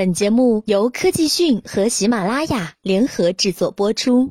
本节目由科技讯和喜马拉雅联合制作播出。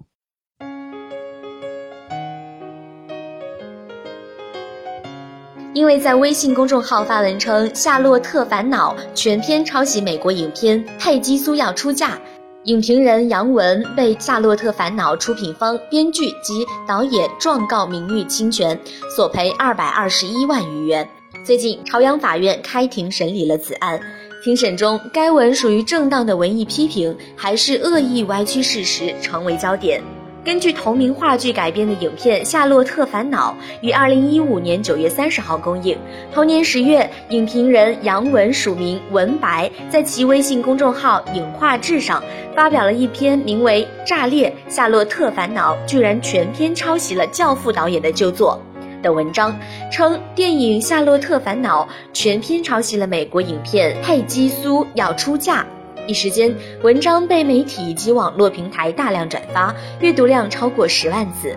因为在微信公众号发文称《夏洛特烦恼》全篇抄袭美国影片《佩姬苏要出嫁》，影评人杨文被《夏洛特烦恼》出品方、编剧及导演状告名誉侵权，索赔二百二十一万余元。最近，朝阳法院开庭审理了此案。庭审中，该文属于正当的文艺批评，还是恶意歪曲事实，成为焦点。根据同名话剧改编的影片《夏洛特烦恼》于二零一五年九月三十号公映。同年十月，影评人杨文（署名文白）在其微信公众号“影画志”上发表了一篇名为《炸裂夏洛特烦恼》，居然全篇抄袭了《教父》导演的旧作。的文章称，电影《夏洛特烦恼》全篇抄袭了美国影片《佩姬苏要出嫁》。一时间，文章被媒体及网络平台大量转发，阅读量超过十万次。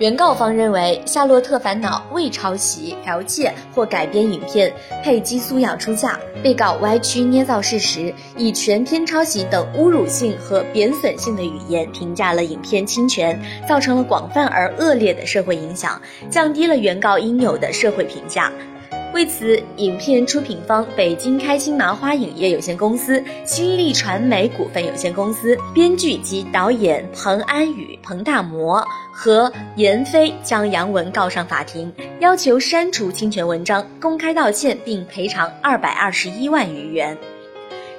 原告方认为，《夏洛特烦恼》未抄袭、剽窃或改编影片《佩姬苏要出嫁》，被告歪曲捏造事实，以全篇抄袭等侮辱性和贬损性的语言评价了影片侵权，造成了广泛而恶劣的社会影响，降低了原告应有的社会评价。为此，影片出品方北京开心麻花影业有限公司、新力传媒股份有限公司、编剧及导演彭安宇、彭大魔和闫飞将杨文告上法庭，要求删除侵权文章、公开道歉并赔偿二百二十一万余元。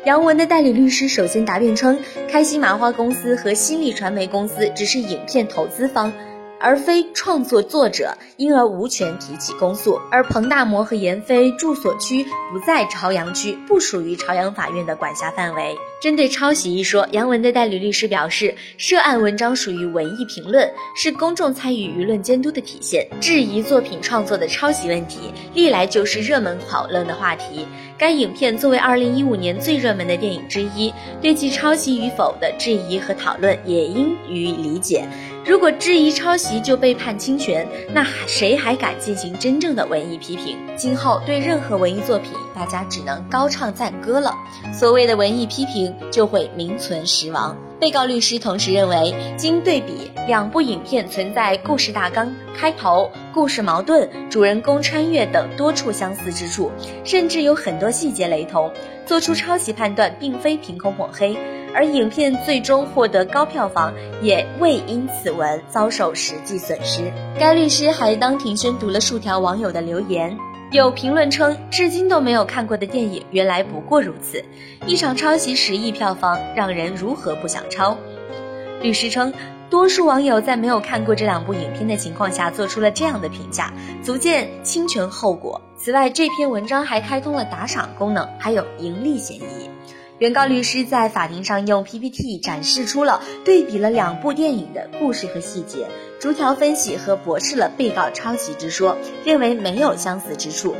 杨文的代理律师首先答辩称，开心麻花公司和新力传媒公司只是影片投资方。而非创作作者，因而无权提起公诉。而彭大魔和闫飞住所区不在朝阳区，不属于朝阳法院的管辖范围。针对抄袭一说，杨文的代理律师表示，涉案文章属于文艺评论，是公众参与舆论监督的体现。质疑作品创作的抄袭问题，历来就是热门讨论的话题。该影片作为2015年最热门的电影之一，对其抄袭与否的质疑和讨论也应予以理解。如果质疑抄袭就被判侵权，那谁还敢进行真正的文艺批评？今后对任何文艺作品，大家只能高唱赞歌了。所谓的文艺批评就会名存实亡。被告律师同时认为，经对比，两部影片存在故事大纲、开头、故事矛盾、主人公穿越等多处相似之处，甚至有很多细节雷同，做出抄袭判断并非凭空抹黑。而影片最终获得高票房，也未因此文遭受实际损失。该律师还当庭宣读了数条网友的留言，有评论称，至今都没有看过的电影，原来不过如此。一场抄袭十亿票房，让人如何不想抄？律师称，多数网友在没有看过这两部影片的情况下，做出了这样的评价，足见侵权后果。此外，这篇文章还开通了打赏功能，还有盈利嫌疑。原告律师在法庭上用 PPT 展示出了对比了两部电影的故事和细节，逐条分析和驳斥了被告抄袭之说，认为没有相似之处。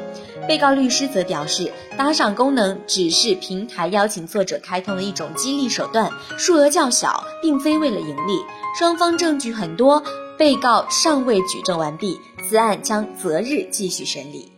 被告律师则表示，打赏功能只是平台邀请作者开通的一种激励手段，数额较小，并非为了盈利。双方证据很多，被告尚未举证完毕，此案将择日继续审理。